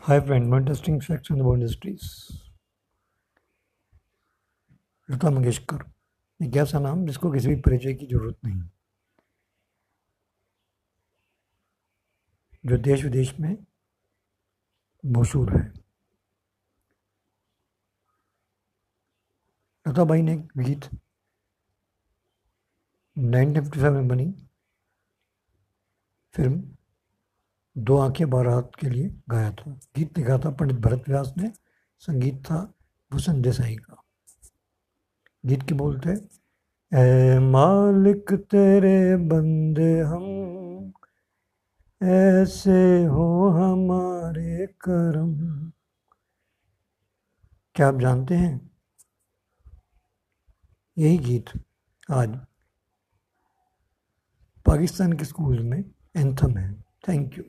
Hi friend, one interesting facts on Bond industries. Lata Mangeshkar एक ऐसा नाम जिसको किसी भी परिचय की ज़रूरत नहीं। जो देश विदेश में मशहूर है। लता भाई ने एक गीत 1957 में बनी फ़िल्म दो आँखें बारात के लिए गाया था। गीत लिखा था पंडित भरत व्यास ने, संगीत था भूषण देसाई का। गीत के बोलते ए मालिक तेरे बंदे हम, ऐसे हो हमारे करम। क्या आप जानते हैं? यही गीत आज पाकिस्तान के स्कूल में एंथम है। Thank you.